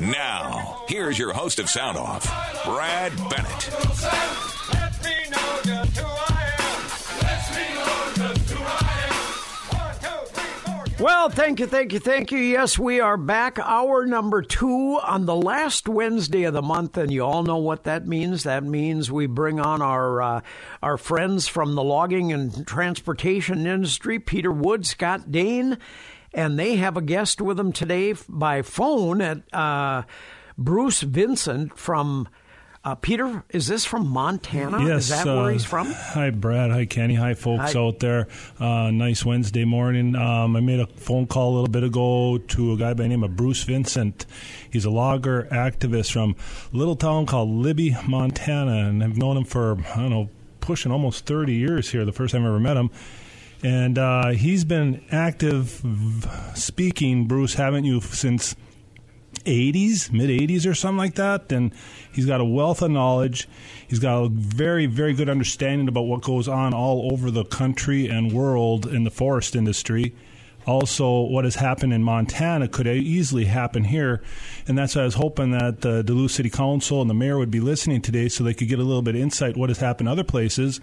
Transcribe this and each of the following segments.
Now, here's your host of Sound Off, Brad Bennett. Well, thank you, thank you, thank you. Yes, we are back. Hour number two on the last Wednesday of the month, and you all know what that means. That means we bring on our uh, our friends from the logging and transportation industry, Peter Wood, Scott Dane, and they have a guest with them today by phone at uh, Bruce Vincent from. Uh, Peter, is this from Montana? Yes. Is that uh, where he's from? Hi, Brad. Hi, Kenny. Hi, folks Hi. out there. Uh, nice Wednesday morning. Um, I made a phone call a little bit ago to a guy by the name of Bruce Vincent. He's a logger activist from a little town called Libby, Montana, and I've known him for, I don't know, pushing almost 30 years here, the first time I ever met him. And uh, he's been active speaking, Bruce, haven't you, since 80s, mid 80s or something like that. And he's got a wealth of knowledge. He's got a very, very good understanding about what goes on all over the country and world in the forest industry. Also, what has happened in Montana could easily happen here. And that's why I was hoping that the Duluth City Council and the mayor would be listening today so they could get a little bit of insight what has happened other places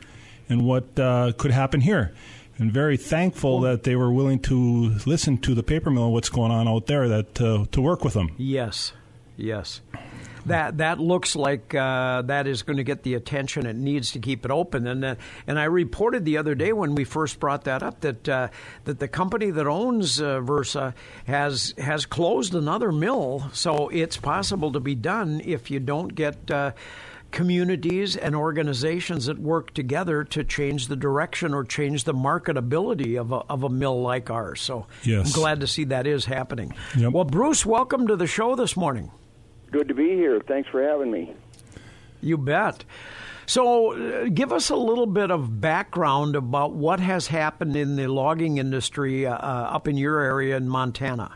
and what uh, could happen here and very thankful that they were willing to listen to the paper mill and what's going on out there that uh, to work with them. Yes, yes. That that looks like uh, that is going to get the attention it needs to keep it open. And uh, and I reported the other day when we first brought that up that uh, that the company that owns uh, Verso has has closed another mill. So it's possible to be done if you don't get. Communities and organizations that work together to change the direction or change the marketability of a, of a mill like ours. So Yes. I'm glad to see that is happening. Yep. Well, Bruce, welcome to the show this morning. Good to be here. Thanks for having me. You bet. So, uh, give us a little bit of background about what has happened in the logging industry uh, uh, up in your area in Montana.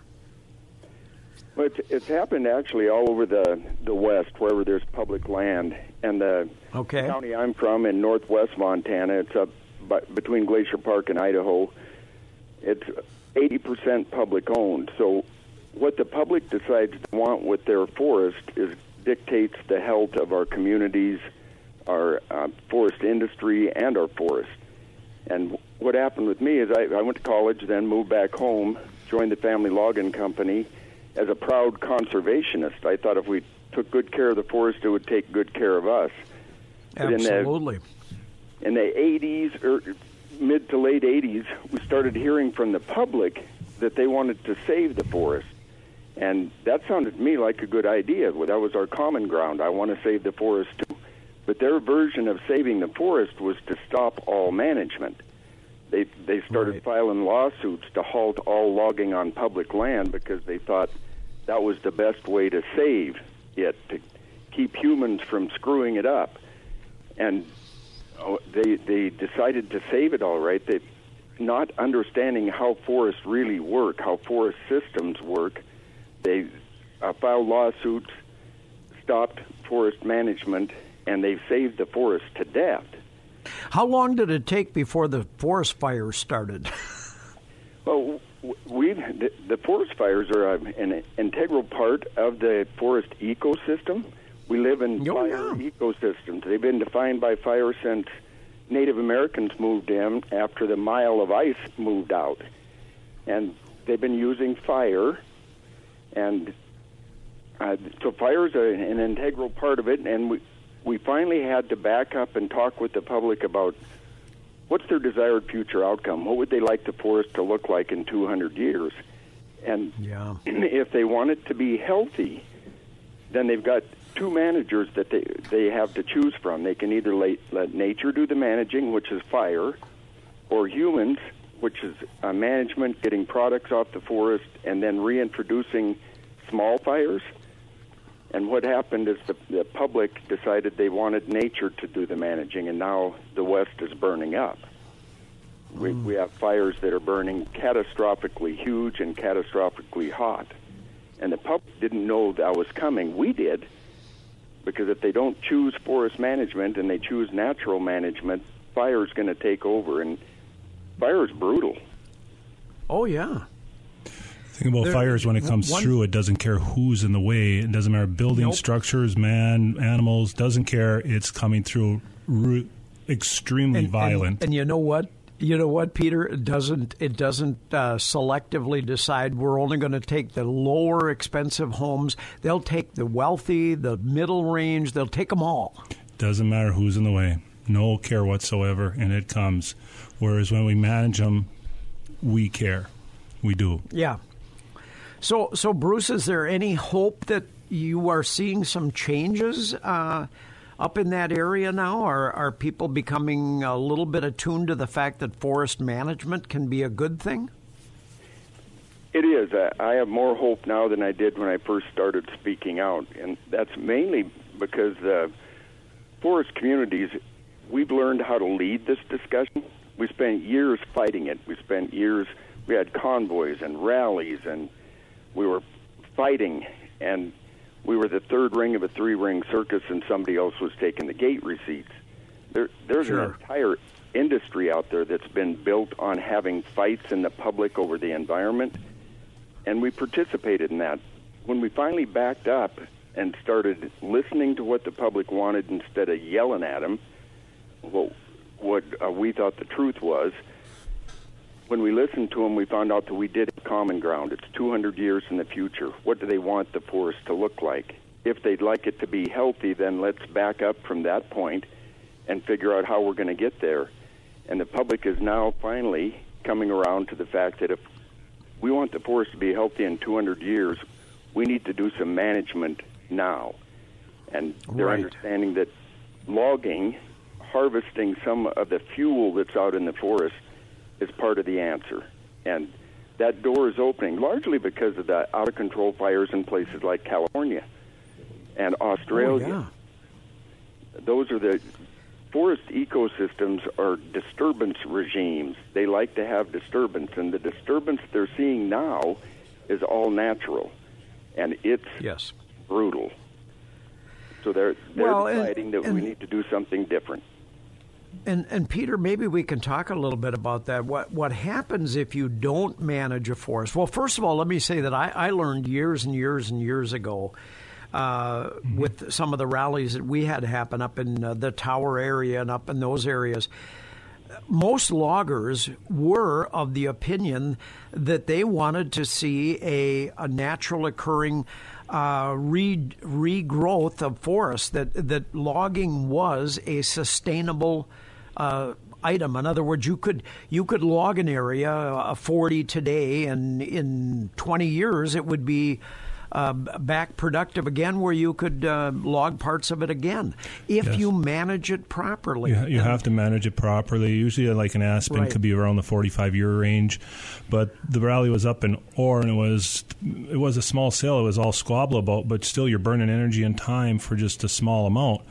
Well, it's, it's happened actually all over the the West, wherever there's public land, and the Okay. county I'm from in northwest Montana. It's up by, between Glacier Park and Idaho. It's 80% public owned. So, what the public decides to want with their forest is dictates the health of our communities, our uh, forest industry, and our forest. And what happened with me is I, I went to college, then moved back home, joined the family logging company as a proud conservationist. I thought if we took good care of the forest, it would take good care of us. But in the- Absolutely. in the 80s or er, mid to late 80s, we started hearing from the public that they wanted to save the forest. And that sounded to me like a good idea. Well, that was our common ground. I want to save the forest too. But their version of saving the forest was to stop all management. They they started Right. filing lawsuits to halt all logging on public land because they thought that was the best way to save it to keep humans from screwing it up. And oh, they they decided to save it all right. They not understanding how forests really work, how forest systems work. They uh, filed lawsuits, stopped forest management, and they've saved the forest to death. How long did it take before the forest fires started? Well, we the, the forest fires are an integral part of the forest ecosystem. We live in Oh, fire yeah. ecosystems. They've been defined by fire since Native Americans moved in after the mile of ice moved out, and they've been using fire, and uh, so fire is an integral part of it. And we we finally had to back up and talk with the public about what's their desired future outcome? What would they like the forest to look like in 200 years? And Yeah. if they want it to be healthy, then they've got two managers that they they have to choose from. They can either let, let nature do the managing, which is fire, or humans, which is uh, management, getting products off the forest, and then reintroducing small fires. And what happened is the, the public decided they wanted nature to do the managing, and now the West is burning up. We, hmm. we have fires that are burning catastrophically huge and catastrophically hot. And the public didn't know that was coming. We did, because if they don't choose forest management and they choose natural management, fire's going to take over. And fire is brutal. Oh, yeah. Think about There- fires when it comes one- through. It doesn't care who's in the way. It doesn't matter building Nope. structures, man, animals. Doesn't care. It's coming through extremely and, violent. And, and you know what? You know what, Peter? It doesn't. It doesn't uh, selectively decide we're only going to take the lower expensive homes. They'll take the wealthy, the middle range. They'll take them all. doesn't matter who's in the way. No care whatsoever, and it comes. Whereas when we manage them, we care. We do. Yeah. So, so Bruce, is there any hope that you are seeing some changes uh, up in that area now? Are are people becoming a little bit attuned to the fact that forest management can be a good thing? It is. I, have more hope now than I did when I first started speaking out, and that's mainly because uh, forest communities, we've learned how to lead this discussion. We spent years fighting it. We spent years. We had convoys and rallies, and we were fighting, and we were the third ring of a three-ring circus, and somebody else was taking the gate receipts. There, there's Sure. an entire industry out there that's been built on having fights in the public over the environment and we participated in that. When we finally backed up and started listening to what the public wanted instead of yelling at them, what, what uh, we thought the truth was, when we listened to them, we found out that we did have common ground. It's 200 years in the future. What do they want the forest to look like? If they'd like it to be healthy, then let's back up from that point and figure out how we're going to get there. And the public is now finally coming around to the fact that if we want the forest to be healthy in 200 years, we need to do some management now. And they're Right. understanding that logging, harvesting some of the fuel that's out in the forest, is part of the answer. And that door is opening largely because of the out of control fires in places like California and Australia Oh, yeah. those are the forest ecosystems are disturbance regimes. They like to have disturbance, and the disturbance they're seeing now is all natural, and it's Yes. brutal. So they're they're Well, and- deciding that we need to do something different. And and Peter, maybe we can talk a little bit about that. What what happens if you don't manage a forest? Well, first of all, let me say that I, I learned years and years and years ago uh, with some of the rallies that we had happen up in uh, the Tower area and up in those areas. Most loggers were of the opinion that they wanted to see a, a natural occurring uh, re, regrowth of forests, that, that logging was a sustainable uh, item. In other words, you could you could log an area, a 40 today, and in 20 years it would be uh, back productive again, where you could uh, log parts of it again if Yes. you manage it properly. You, you have to manage it properly. Usually, like an aspen Right. could be around the 45 year range, but the rally was up in Orr, and it was it was a small sale. It was all squabble about, but still, you're burning energy and time for just a small amount.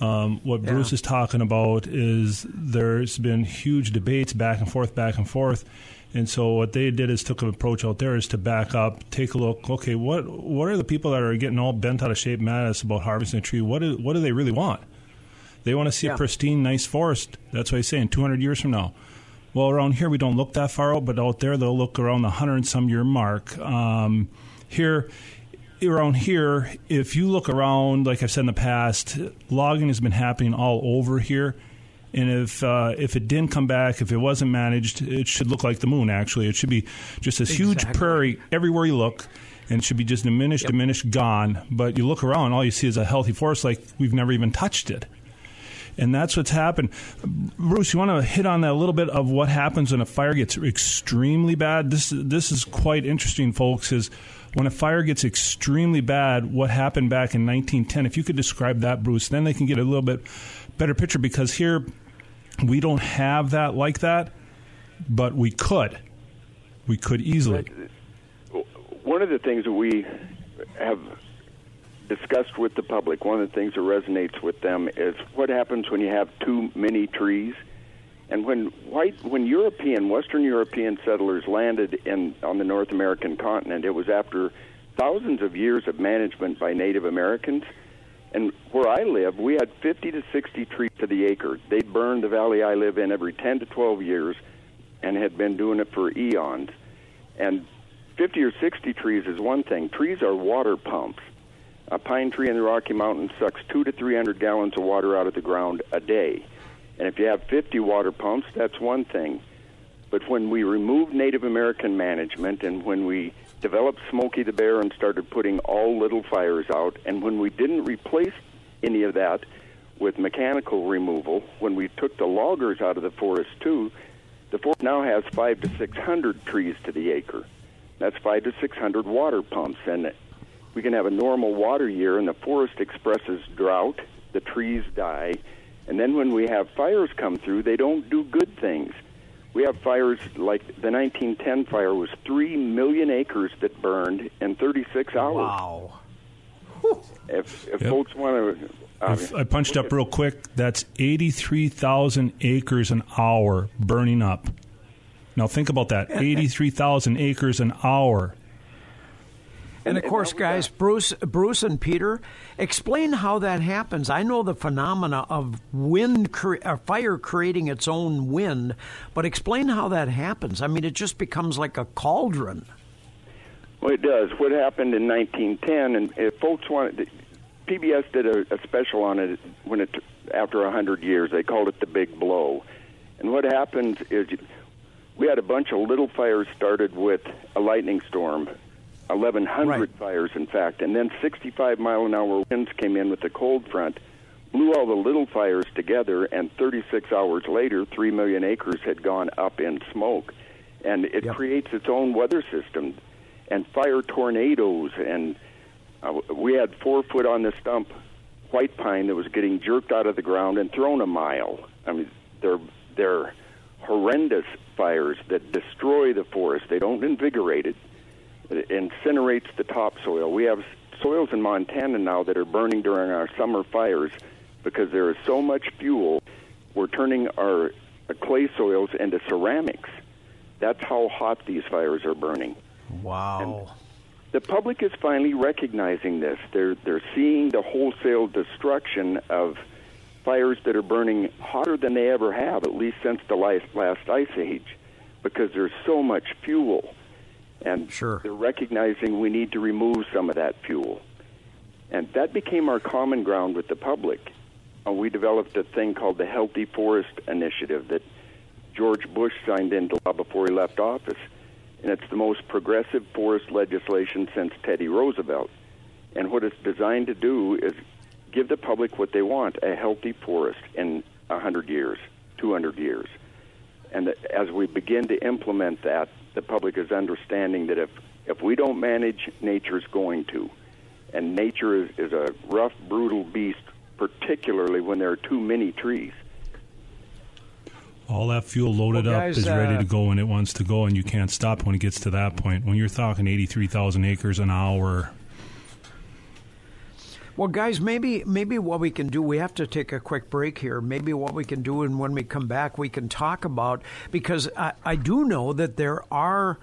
Um, what Yeah. Bruce is talking about is there's been huge debates back and forth, back and forth. And so what they did is took an approach out there is to back up, take a look. Okay, what what are the people that are getting all bent out of shape, mad at us about harvesting a tree? What do, what do they really want? They want to see Yeah. a pristine, nice forest. That's what he's saying. 200 years from now. Well, around here we don't look that far out, but out there they'll look around the hundred and some year mark. Um, here, around here, if you look around, like I've said in the past, logging has been happening all over here. And if uh, if it didn't come back, if it wasn't managed, it should look like the moon. Actually, it should be just this huge prairie everywhere you look, and it should be just diminished, diminished, gone. But you look around, all you see is a healthy forest, like we've never even touched it and that's what's happened. Bruce, you want to hit on that a little bit of what happens when a fire gets extremely bad? This this is quite interesting, folks. Is when a fire gets extremely bad, what happened back in 1910? If you could describe that, Bruce, then they can get a little bit better picture because here we don't have that like that, but we could. We could easily. Uh, one of the things that we have discussed with the public, one of the things that resonates with them is what happens when you have too many trees. And when white, when European, Western European settlers landed in on the North American continent, it was after thousands of years of management by Native Americans. And where I live, we had 50 to 60 trees to the acre. They'd burn the valley I live in every 10 to 12 years, and had been doing it for eons. And 50 or 60 trees is one thing. Trees are water pumps. A pine tree in the Rocky Mountains sucks two to 300 gallons of water out of the ground a day. And if you have 50 water pumps, that's one thing. But when we removed Native American management and when we developed Smokey the Bear and started putting all little fires out, and when we didn't replace any of that with mechanical removal, when we took the loggers out of the forest too, the forest now has five to 600 trees to the acre. That's five to 600 water pumps. And we can have a normal water year, and the forest expresses drought, the trees die, and then when we have fires come through, they don't do good things. We have fires like the 1910 fire was 3 million acres that burned in 36 hours. Wow. If, if Yep. folks want to. Uh, if I punched up real quick. That's 83,000 acres an hour burning up. Now think about that 83,000 acres an hour. And of course, and now we guys, got- Bruce, Bruce, and Peter, explain how that happens. I know the phenomena of wind, cre- or fire creating its own wind, but explain how that happens. I mean, it just becomes like a cauldron. Well, it does. What happened in 1910, and if folks want, PBS did a, a special on it when it after a hundred years. They called it the Big Blow. And what happens is we had a bunch of little fires started with a lightning storm, 1,100 Right. fires, in fact, and then 65 mile an hour winds came in with the cold front, blew all the little fires together, and 36 hours later, 3 million acres had gone up in smoke. And it Yep. creates its own weather system and fire tornadoes. And uh, we had four foot on the stump white pine that was getting jerked out of the ground and thrown a mile. I mean, they're they're horrendous fires that destroy the forest. They don't invigorate it. It incinerates the topsoil. We have soils in Montana now that are burning during our summer fires because there is so much fuel. We're turning our uh, clay soils into ceramics. That's how hot these fires are burning Wow. the public is finally recognizing this. They're they're seeing the wholesale destruction of fires that are burning hotter than they ever have, at least since the last, last ice age, because there's so much fuel, and Sure. they're recognizing we need to remove some of that fuel, and that became our common ground with the public. Uh, we developed a thing called the Healthy Forest Initiative that George Bush signed into law before he left office and it's the most progressive forest legislation since Teddy Roosevelt. And what it's designed to do is give the public what they want a healthy forest in 100 years, 200 years. And as we begin to implement that, the public is understanding that if, if we don't manage, nature's going to. And nature is, is a rough, brutal beast, particularly when there are too many trees. All that fuel loaded Well, up guys, is ready uh, to go when it wants to go, and you can't stop when it gets to that point. When you're talking 83,000 acres an hour, Well, guys, maybe maybe what we can do, we have to take a quick break here. Maybe what we can do, and when we come back, we can talk about because I, I do know that there are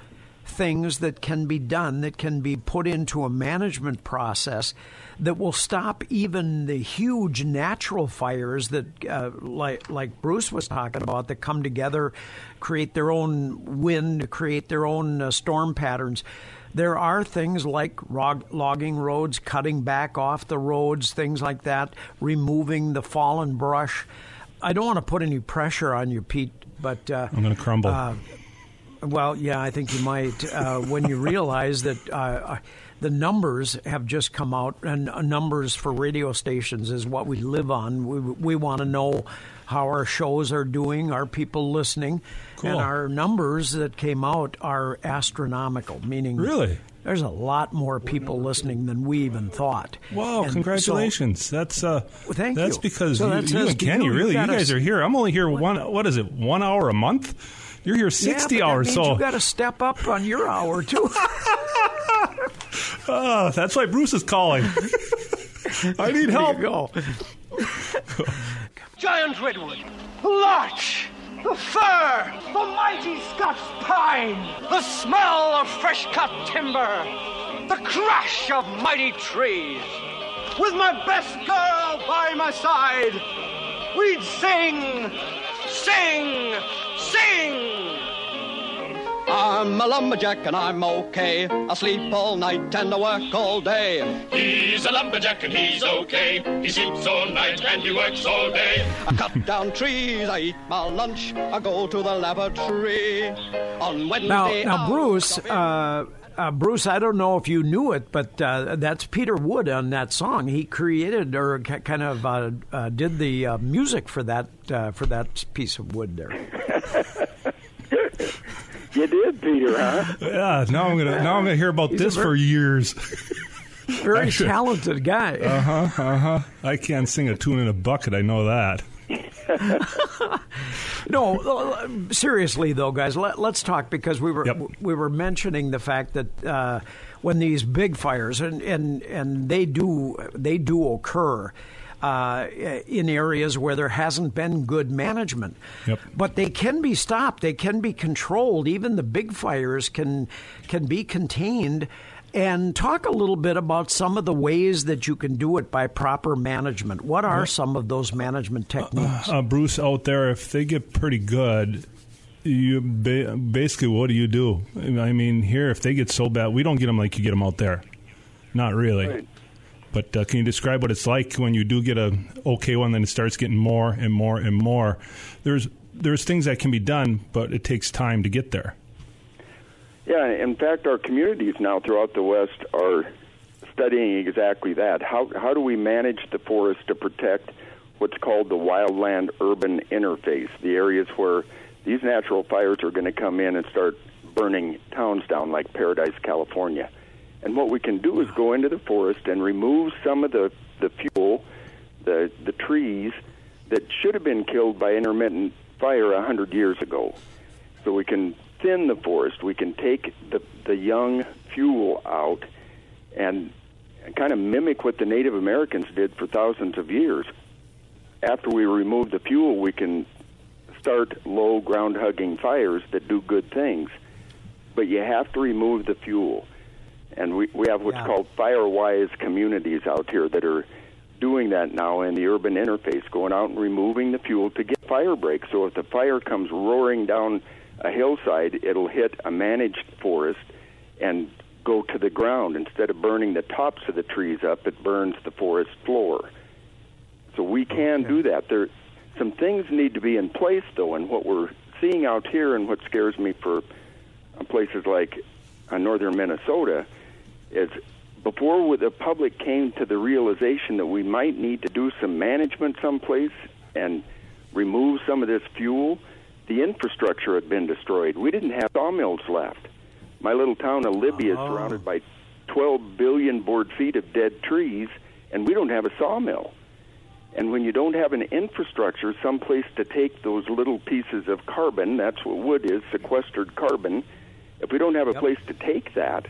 things that can be done that can be put into a management process that will stop even the huge natural fires that uh, like like Bruce was talking about that come together create their own wind create their own uh, storm patterns there are things like rog- logging roads cutting back off the roads things like that removing the fallen brush I don't want to put any pressure on you Pete but uh, I'm going to crumble. uh, well, yeah, I think you might uh, when you realize that uh, the numbers have just come out, and uh, numbers for radio stations is what we live on. We, we want to know how our shows are doing, are people listening, Cool. and our numbers that came out are astronomical. Meaning, Really? there's a lot more people listening than we even thought. wow, And so- congratulations! that's uh, thank that's you. because So you, that you and Kenny you, really, you guys are here. I'm only here one. What is it? One hour a month? You're here 60 but that hours, means so you got to step up on your hour too. Ah, that's why Bruce is calling. I need There help. you go. giant redwood, the larch, the fir, the mighty Scots pine, the smell of fresh cut timber, the crash of mighty trees. With my best girl by my side, we'd sing, sing, sing. I'm a lumberjack and I'm okay. I sleep all night and I work all day. He's a lumberjack and he's okay. He sleeps all night and he works all day. I cut down trees, I eat my lunch, I go to the laboratory. On Wednesday, Now, now, Bruce, uh, uh, Bruce, I don't know if you knew it, but uh, that's Peter Wood on that song. He created or ki- kind of uh, uh, did the uh, music for that uh, for that piece of wood there. You did, Peter, huh? Yeah, now I'm gonna now I'm gonna hear about He's this ver- for years. Very Actually- talented guy. Uh huh. Uh huh. I can't sing a tune in a bucket. I know that. No, uh, seriously though, guys, let, us talk because we were Yep. we were mentioning the fact that uh, when these big fires and, and and they do they do occur. Uh, in areas where there hasn't been good management, Yep. but they can be stopped. They can be controlled. Even the big fires can can be contained. And talk a little bit about some of the ways that you can do it by proper management. What are some of those management techniques? Uh, Bruce, out there, if they get pretty good, you ba- basically what do you do? I mean, here, if they get so bad, we don't get them like you get them out there. Not really. Right. But uh, can you describe what it's like when you do get a okay one, then it starts getting more and more and more? There's there's things that can be done, but it takes time to get there. Yeah, in fact, our communities now throughout the West are studying exactly that. How how do we manage the forest to protect what's called the wildland urban interface, the areas where these natural fires are going to come in and start burning towns down like Paradise, California. And what we can do is go into the forest and remove some of the, the fuel, the the trees that should have been killed by intermittent fire a hundred years ago. So we can thin the forest. We can take the the young fuel out and kind of mimic what the Native Americans did for thousands of years. After we remove the fuel, we can start low ground hugging fires that do good things. But you have to remove the fuel. And we, we have what's Yeah. called fire-wise communities out here that are doing that now in the urban interface, going out and removing the fuel to get fire breaks. So if the fire comes roaring down a hillside, it'll hit a managed forest and go to the ground. Instead of burning the tops of the trees up, it burns the forest floor. So we can do that. There, some things need to be in place, though, and what we're seeing out here, and what scares me for uh, places like uh, northern Minnesota, is before the public came to the realization that we might need to do some management someplace and remove some of this fuel, the infrastructure had been destroyed. We didn't have sawmills left. My little town of Libby is oh. surrounded by 12 billion board feet of dead trees, and we don't have a sawmill. And when you don't have an infrastructure, someplace to take those little pieces of carbon, that's what wood is, sequestered carbon. If we don't have a place to take that,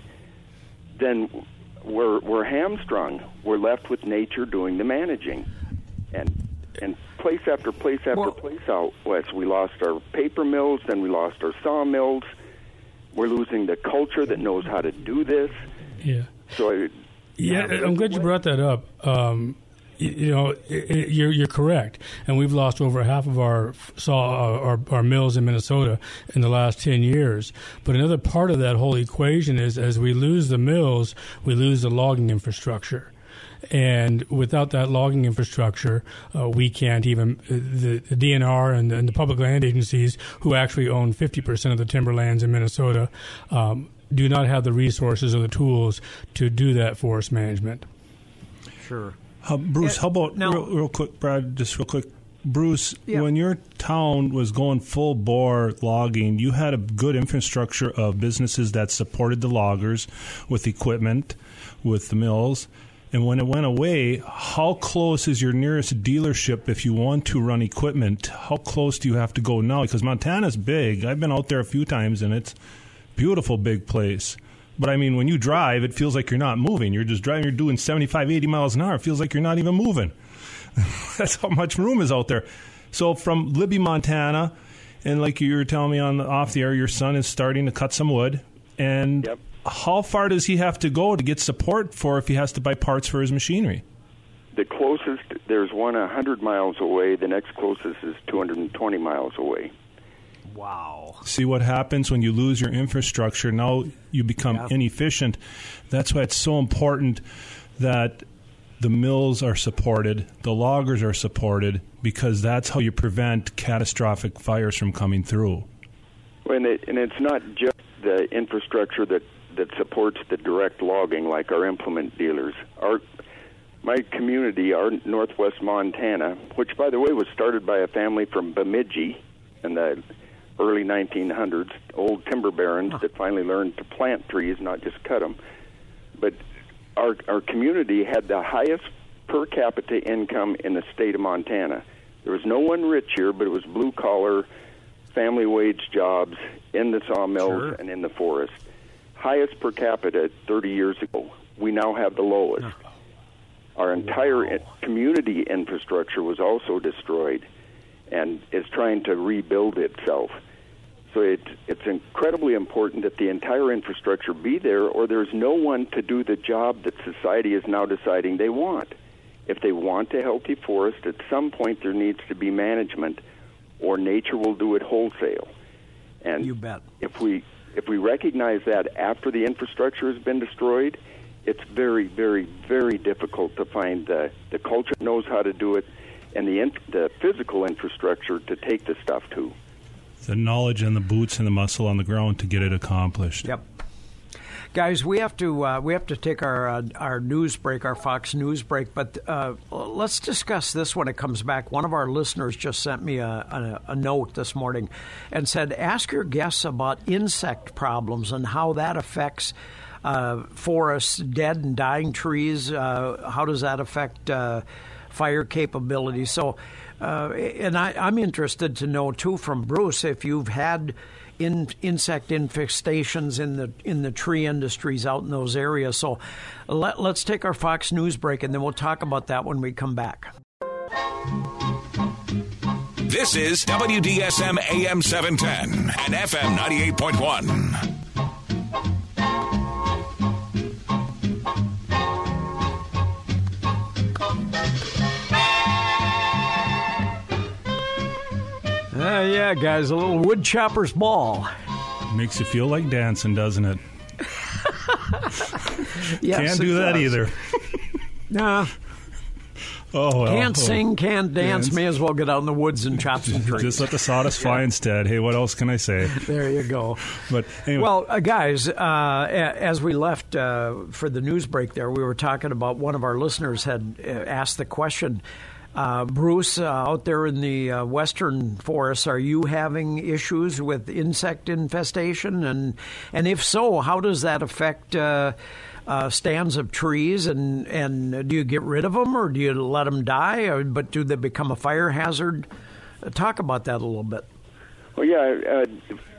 then we're we're hamstrung. We're left with nature doing the managing, and and place after place after Well- place out west, we lost our paper mills, then we lost our sawmills. We're losing the culture that knows how to do this. Yeah. So it, Yeah, I'm glad you brought that up. Um, you, you know, i i you're you're correct, and we've lost over half of our saw uh, our, our mills in Minnesota in the last ten years. But another part of that whole equation is as we lose the mills, we lose the logging infrastructure. And without that logging infrastructure, uh, we can't even the, the DNR and, and the public land agencies, who actually own 50% of the timberlands in Minnesota, um, do not have the resources or the tools to do that forest management. Sure. Uh, Bruce, Yeah, how about now- real, real quick, Brad? Just real quick, Bruce. Yeah. When your town was going full bore logging, you had a good infrastructure of businesses that supported the loggers with equipment, with the mills. And when it went away, how close is your nearest dealership if you want to run equipment? How close do you have to go now? Because Montana's big. I've been out there a few times, and it's beautiful, big place. But I mean, when you drive, it feels like you're not moving. You're just driving. You're doing 75, 80 miles an hour. It feels like you're not even moving. That's how much room is out there. So from Libby, Montana, and like you were telling me on the, off the air, your son is starting to cut some wood. And Yep. How far does he have to go to get support for if he has to buy parts for his machinery? the closest there's one 100 miles away the next closest is 220 miles away Wow. See what happens when you lose your infrastructure. Now you become Yeah. inefficient. That's why it's so important that the mills are supported, the loggers are supported, because that's how you prevent catastrophic fires from coming through. And, it, and it's not just the infrastructure that, that supports the direct logging, like our implement dealers. Our my community, our Northwest Montana, which by the way was started by a family from Bemidji in the early 1900s, old timber barons that finally learned to plant trees, not just cut them. But our our community had the highest per capita income in the state of Montana. There was no one rich here, but it was blue collar, family wage jobs in the sawmills Sure. and in the forest. Highest per capita 30 years ago. We now have the lowest. Our entire i- community infrastructure was also destroyed and is trying to rebuild itself. So it, it's incredibly important that the entire infrastructure be there, or there's no one to do the job that society is now deciding they want. If they want a healthy forest, at some point there needs to be management, or nature will do it wholesale. And You bet. if we if we recognize that after the infrastructure has been destroyed, it's very, very, very difficult to find the the culture that knows how to do it, and the in, the physical infrastructure to take the stuff to. The knowledge and the boots and the muscle on the ground to get it accomplished. Yep. Guys, we have to uh, we have to take our uh, our news break, our Fox News break. But uh, let's discuss this when it comes back. One of our listeners just sent me a, a, a note this morning and said, "Ask your guests about insect problems and how that affects uh, forests, dead and dying trees. Uh, how does that affect uh, fire capability?" So, uh, and I, I'm interested to know too from Bruce if you've had in, insect infestations in the in the tree industries out in those areas. So let, let's take our Fox News break, and then we'll talk about that when we come back. This is WDSM AM 710 and FM 98.1. yeah, guys, a little woodchopper's ball. Makes you feel like dancing, doesn't it? Yes, Can't do that does. either. Nah, Oh, well. can't Oh. sing, can't dance. May as well get out in the woods and chop some trees. Just let the sawdust fly instead. Hey, what else can I say? there you go. But anyway, Well, uh, guys, uh, as we left uh, for the news break there, we were talking about one of our listeners had uh, asked the question. Uh, Bruce, uh, out there in the uh, western forests, are you having issues with insect infestation? And and if so, how does that affect uh, uh, stands of trees? And and do you get rid of them, or do you let them die? Or, but do they become a fire hazard? Uh, talk about that a little bit. Well, yeah,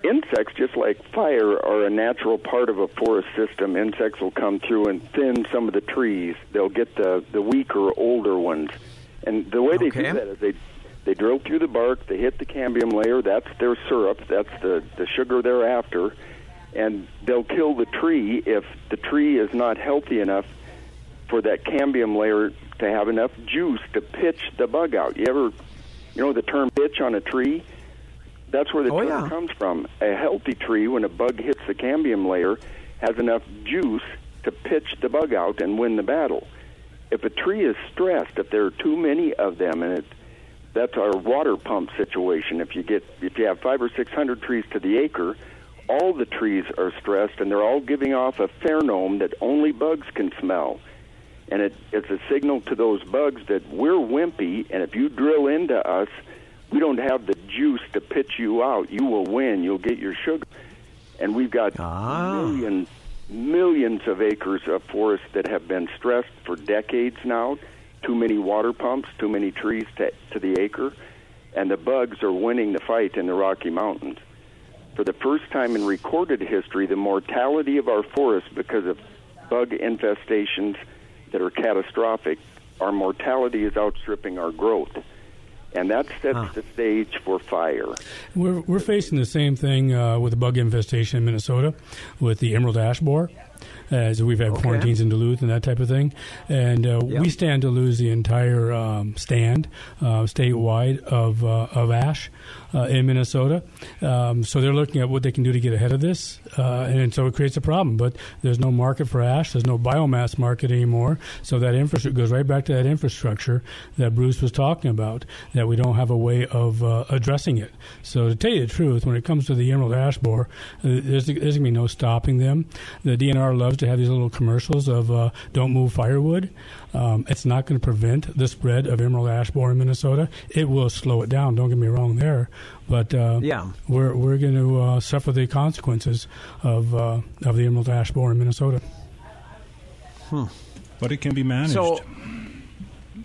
insects, just like fire, are a natural part of a forest system. Insects will come through and thin some of the trees. They'll get the the weaker, older ones, and the way they Okay. do that is they they drill through the bark. They hit the cambium layer. That's their syrup. That's the the sugar they're after, and they'll kill the tree if the tree is not healthy enough for that cambium layer to have enough juice to pitch the bug out. You ever, you know, the term pitch on a tree? That's where the Oh, term yeah. comes from. A healthy tree, when a bug hits the cambium layer, has enough juice to pitch the bug out and win the battle. If a tree is stressed, if there are too many of them, and it, that's our water pump situation. If you get if you have five or six hundred trees to the acre, all the trees are stressed, and they're all giving off a pheromone that only bugs can smell and it, it's a signal to those bugs that we're wimpy, and if you drill into us, we don't have the juice to pitch you out. You will win. You'll get your sugar. And we've got Ah. millions, millions of acres of forest that have been stressed for decades now. Too many water pumps, too many trees to, to the acre, and the bugs are winning the fight in the Rocky Mountains. For the first time in recorded history, the mortality of our forests because of bug infestations that are catastrophic, our mortality is outstripping our growth. And that sets the stage for fire. We're, we're facing the same thing uh, with the bug infestation in Minnesota with the emerald ash borer. as we've had Okay. quarantines in Duluth and that type of thing. And uh, Yep. we stand to lose the entire um, stand uh, statewide of uh, of ash uh, in Minnesota. Um, so they're looking at what they can do to get ahead of this, uh, and so it creates a problem. But there's no market for ash. There's no biomass market anymore. So that infrastructure goes right back to that infrastructure that Bruce was talking about. That we don't have a way of uh, addressing it. So to tell you the truth, when it comes to the emerald ash borer, uh, there's, there's going to be no stopping them. The DNR loves to have these little commercials of uh, "Don't move firewood." Um, it's not going to prevent the spread of emerald ash borer in Minnesota. It will slow it down. Don't get me wrong there, but uh, Yeah. we're we're going to uh, suffer the consequences of uh, of the emerald ash borer in Minnesota. But it can be managed. So,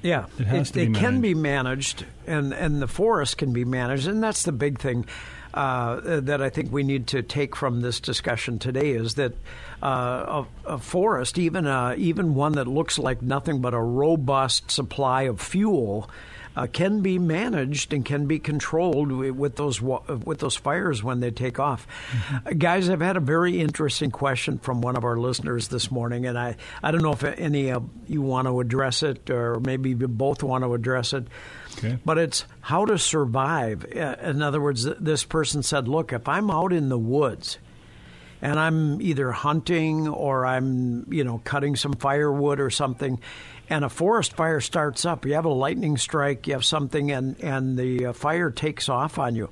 yeah, It has to be can be managed, and and the forest can be managed, and that's the big thing uh, that I think we need to take from this discussion today is that uh, a, a forest, even uh, even one that looks like nothing but a robust supply of fuel. Uh, can be managed and can be controlled with those with those fires when they take off. Uh, guys, I've had a very interesting question from one of our listeners this morning, and I, I don't know if any of you want to address it or maybe you both want to address it. Okay. But it's how to survive. Uh, In other words, this person said, "Look, if I'm out in the woods." and I'm either hunting or I'm, you know, cutting some firewood or something, and a forest fire starts up, you have a lightning strike, you have something, and and the uh, fire takes off on you.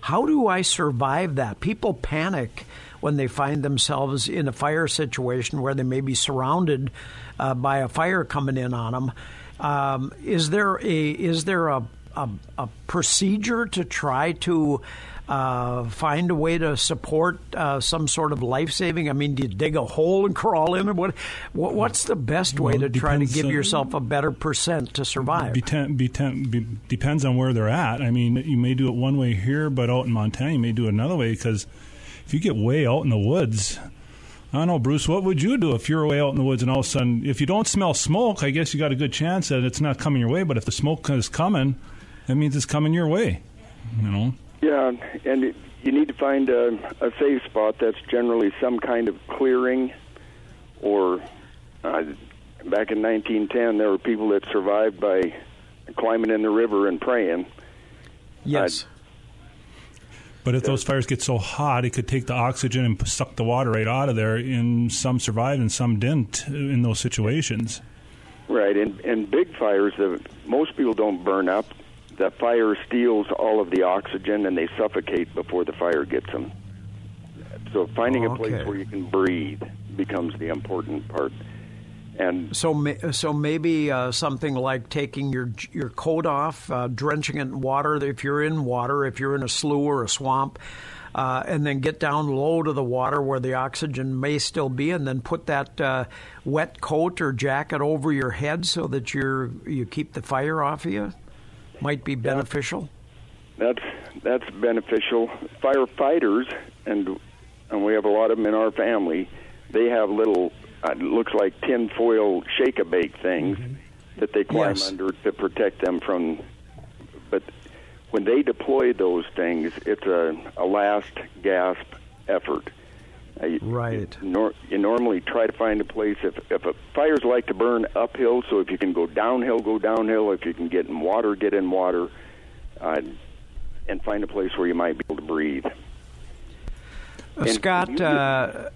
How do I survive that? People panic when they find themselves in a fire situation where they may be surrounded uh, by a fire coming in on them. Um, is there a is there a, a, a procedure to try to uh, find a way to support uh, some sort of life saving? I mean, do you dig a hole and crawl in, or what? what what's the best way Well, to try to give yourself a better percent to survive? Beten- beten- be, depends on where they're at. I mean, you may do it one way here, but out in Montana, you may do it another way because if you get way out in the woods, I don't know, Bruce, what would you do if you're way out in the woods and all of a sudden, if you don't smell smoke, I guess you got a good chance that it's not coming your way. But if the smoke is coming, that means it's coming your way. You know? Yeah, and it, you need to find a, a safe spot that's generally some kind of clearing, or uh, back in 1910, there were people that survived by climbing in the river and praying. yes. But if those fires get so hot, it could take the oxygen and suck the water right out of there. And some survive and some didn't uh, in those situations. Right, and and big fires, the, most people don't burn up. The fire steals all of the oxygen, and they suffocate before the fire gets them. So finding a oh, Okay. place where you can breathe becomes the important part. And So, so maybe uh, something like taking your your coat off, uh, drenching it in water if you're in water, if you're in a slough or a swamp, uh, and then get down low to the water where the oxygen may still be, and then put that uh, wet coat or jacket over your head so that you're you keep the fire off of you. Might be beneficial. that's that's beneficial. Firefighters, and and we have a lot of them in our family. They have little, uh, looks like tin foil shake a bake things that they climb Yes. under to protect them from. But when they deploy those things, it's a, a last gasp effort. Uh, you- Right. You, nor, you normally try to find a place if if a fires like to burn uphill. So if you can go downhill, go downhill. If you can get in water, get in water, uh, and find a place where you might be able to breathe. Uh, Scott, you- uh,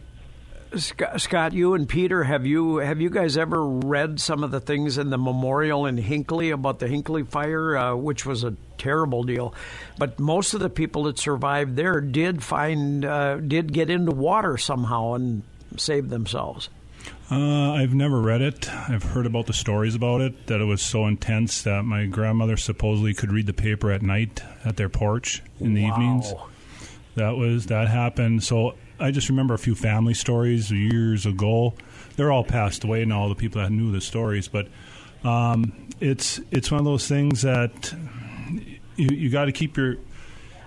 Scott, Scott, you and Peter, have you have you guys ever read some of the things in the memorial in Hinckley about the Hinckley fire, uh, which was a terrible deal? But most of the people that survived there did find uh, did get into water somehow and save themselves. Uh, I've never read it. I've heard about the stories about it. That it was so intense that my grandmother supposedly could read the paper at night at their porch in the evenings. That was that happened. So I just remember a few family stories years ago. They're all passed away now. All the people that knew the stories, but um, it's it's one of those things that you, you got to keep your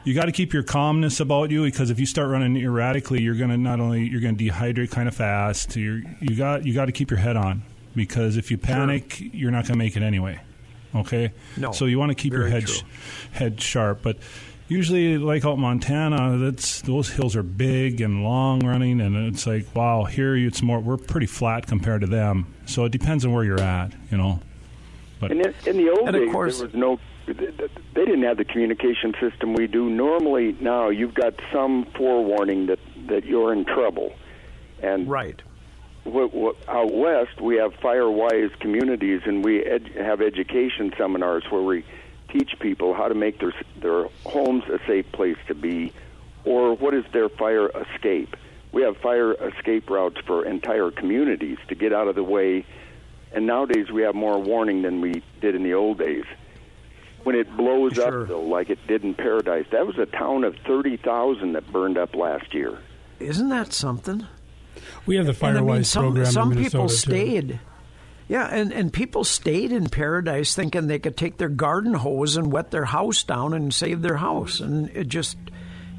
you got to keep your calmness about you because if you start running erratically, you're gonna not only you're gonna dehydrate kind of fast. You're, you got you got to keep your head on because if you panic, you're not gonna make it anyway. Okay. No, So you want to keep your head sh- head sharp, but usually like out Montana, that's those hills are big and long running, and it's like wow, here it's more we're pretty flat compared to them. So it depends on where you're at, you know. But And in, in the old And of days, course- there was no. They didn't have the communication system we do. Normally, now you've got some forewarning that that you're in trouble, and Right. what, what, out west we have fire-wise communities, and we ed, have education seminars where we teach people how to make their their homes a safe place to be, or what is their fire escape. We have fire escape routes for entire communities to get out of the way, and nowadays we have more warning than we did in the old days. When it blows Sure. up, though, like it did in Paradise, that was a town of thirty thousand that burned up last year. Isn't that something? We have the And I Firewise mean, some, program some in Minnesota people too. Yeah, and, and people stayed in paradise thinking they could take their garden hose and wet their house down and save their house, and it just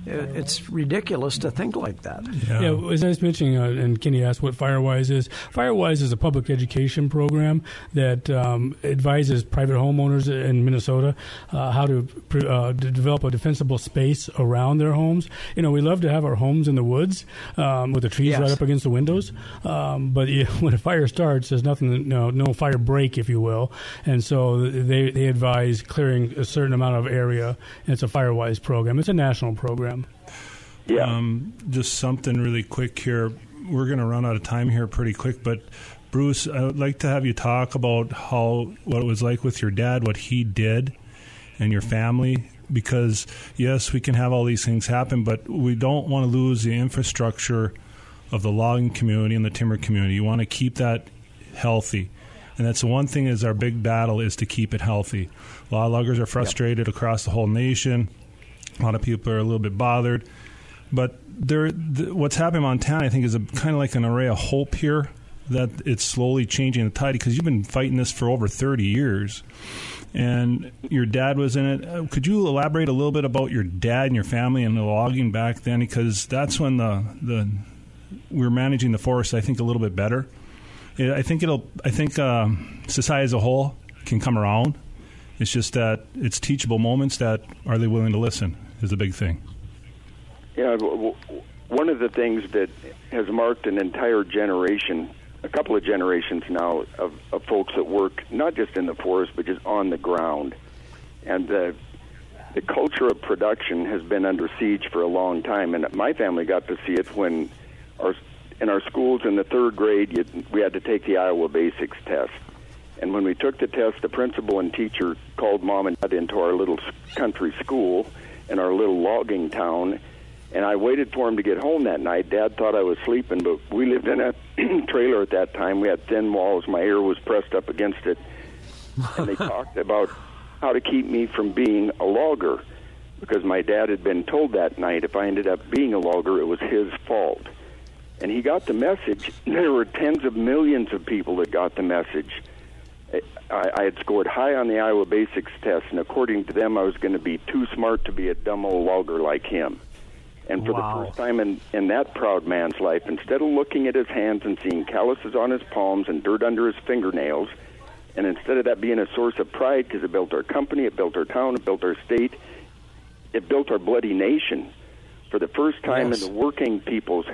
it's ridiculous to think like that. Yeah, as I was mentioning, uh, and Kenny asked what Firewise is. Firewise is a public education program that um, advises private homeowners in Minnesota uh, how to, pr- uh, to develop a defensible space around their homes. You know, we love to have our homes in the woods um, with the trees Yes. right up against the windows, um, but you, when a fire starts, there's nothing, no, no fire break, if you will, and so they they advise clearing a certain amount of area. And it's a Firewise program. It's a national program. Yeah. Um, just something really quick here. We're going to run out of time here pretty quick, but Bruce, I would like to have you talk about how what it was like with your dad, what he did, and your family. Because yes, we can have all these things happen, but we don't want to lose the infrastructure of the logging community and the timber community. You want to keep that healthy. And that's the one thing is our big battle is to keep it healthy. A lot of loggers are frustrated across the whole nation. A lot of people are a little bit bothered. But there, th- what's happening in Montana, I think, is a kind of like an array of hope here that it's slowly changing the tide because you've been fighting this for over 30 years. And your dad was in it. Uh, Could you elaborate a little bit about your dad and your family and the logging back then? Because that's when the the we were managing the forest. I think a little bit better. I think it'll. I think um, society as a whole can come around. It's just that it's teachable moments that are they willing to listen is the big thing. Yeah, one of the things that has marked an entire generation, a couple of generations now, of, of folks that work not just in the forest but just on the ground, and the the culture of production has been under siege for a long time. And my family got to see it when our in our schools in the third grade, you, we had to take the Iowa Basics test. And when we took the test, the principal and teacher called mom and dad into our little country school in our little logging town. And I waited for him to get home that night. Dad thought I was sleeping, but we lived in a trailer at that time. We had thin walls. My ear was pressed up against it. And they talked about how to keep me from being a logger because my dad had been told that night if I ended up being a logger, it was his fault. And he got the message. There were tens of millions of people that got the message. I, I had scored high on the Iowa Basics test, and according to them, I was going to be too smart to be a dumb old logger like him. And for Wow. the first time in, in that proud man's life, instead of looking at his hands and seeing calluses on his palms and dirt under his fingernails, and instead of that being a source of pride because it built our company, it built our town, it built our state, it built our bloody nation. For the first time Yes. in the working people's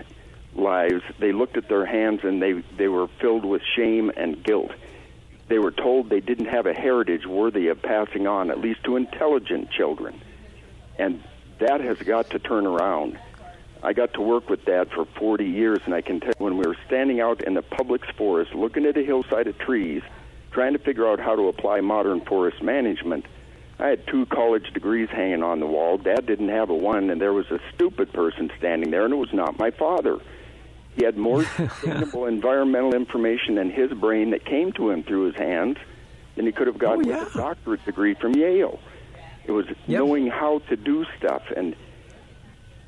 lives, they looked at their hands and they, they were filled with shame and guilt. They were told they didn't have a heritage worthy of passing on, at least to intelligent children. And that has got to turn around. I got to work with Dad for 40 years, and I can tell you when we were standing out in the public's forest, looking at a hillside of trees, trying to figure out how to apply modern forest management, I had two college degrees hanging on the wall. Dad didn't have a one, and there was a stupid person standing there, and it was not my father. He had more sustainable environmental information in his brain that came to him through his hands than he could have gotten Oh, yeah. with a doctorate degree from Yale. It was knowing how to do stuff, and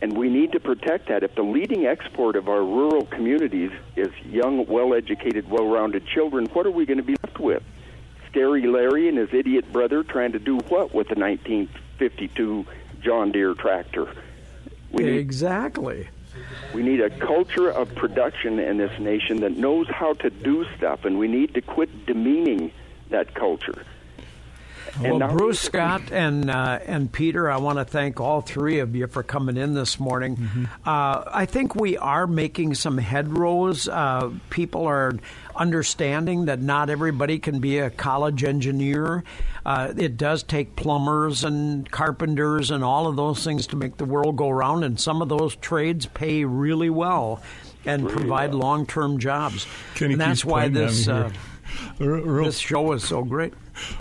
and we need to protect that. If the leading export of our rural communities is young, well-educated, well-rounded children, what are we going to be left with? Scary Larry and his idiot brother trying to do what with the 1952 John Deere tractor? We Exactly. We need a culture of production in this nation that knows how to do stuff, and we need to quit demeaning that culture. Well, now- Bruce Scott and uh, and Peter, I want to thank all three of you for coming in this morning. Mm-hmm. Uh, I think we are making some headrows. Uh, people are understanding that not everybody can be a college engineer. Uh, it does take plumbers and carpenters and all of those things to make the world go round, and some of those trades pay really well and provide long-term jobs. Kenny and that's why this uh. Real- real- this show is so great.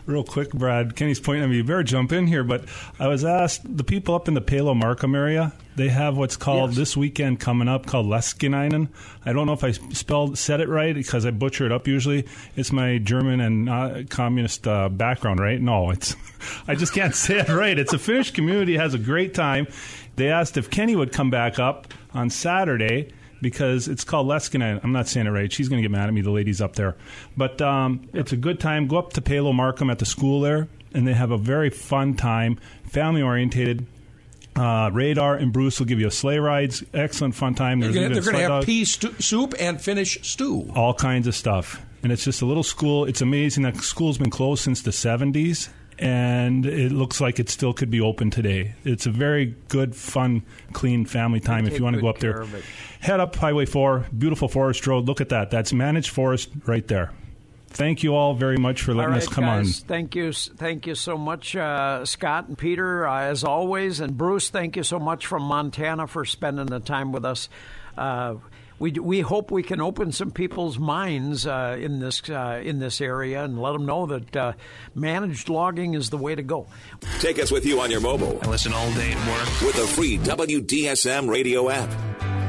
Real quick, Brad. Kenny's pointing at me. You better jump in here. But I was asked the people up in the Palo Markham area. They have what's called Yes. this weekend coming up called Laskiainen. I don't know if I spelled said it right because I butcher it up usually. It's my German and uh, communist uh, background, right? No, it's I just can't say it right. It's a Finnish community has a great time. They asked if Kenny would come back up on Saturday because it's called Leskinen. I'm not saying it right. She's going to get mad at me. The lady's up there, but um, it's a good time. Go up to Palo Markham at the school there, and they have a very fun time, family orientated. Uh, Radar and Bruce will give you a sleigh rides. Excellent fun time. They're There's going even to have dog- pea stu- soup and Finnish stew. all kinds of stuff. And it's just a little school. It's amazing that school's been closed since the 70s, and it looks like it still could be open today. It's a very good, fun, clean family time if you want to go up there. care of it. Head up Highway 4, beautiful Forest Road. Look at that. That's managed forest right there. Thank you all very much for letting right, us come guys, on. Thank you, thank you so much, uh, Scott and Peter, uh, as always, and Bruce. Thank you so much from Montana for spending the time with us. Uh, we, we hope we can open some people's minds uh, in this uh, in this area and let them know that uh, managed logging is the way to go. Take us with you on your mobile I listen all day at work. with the free WDSM radio app.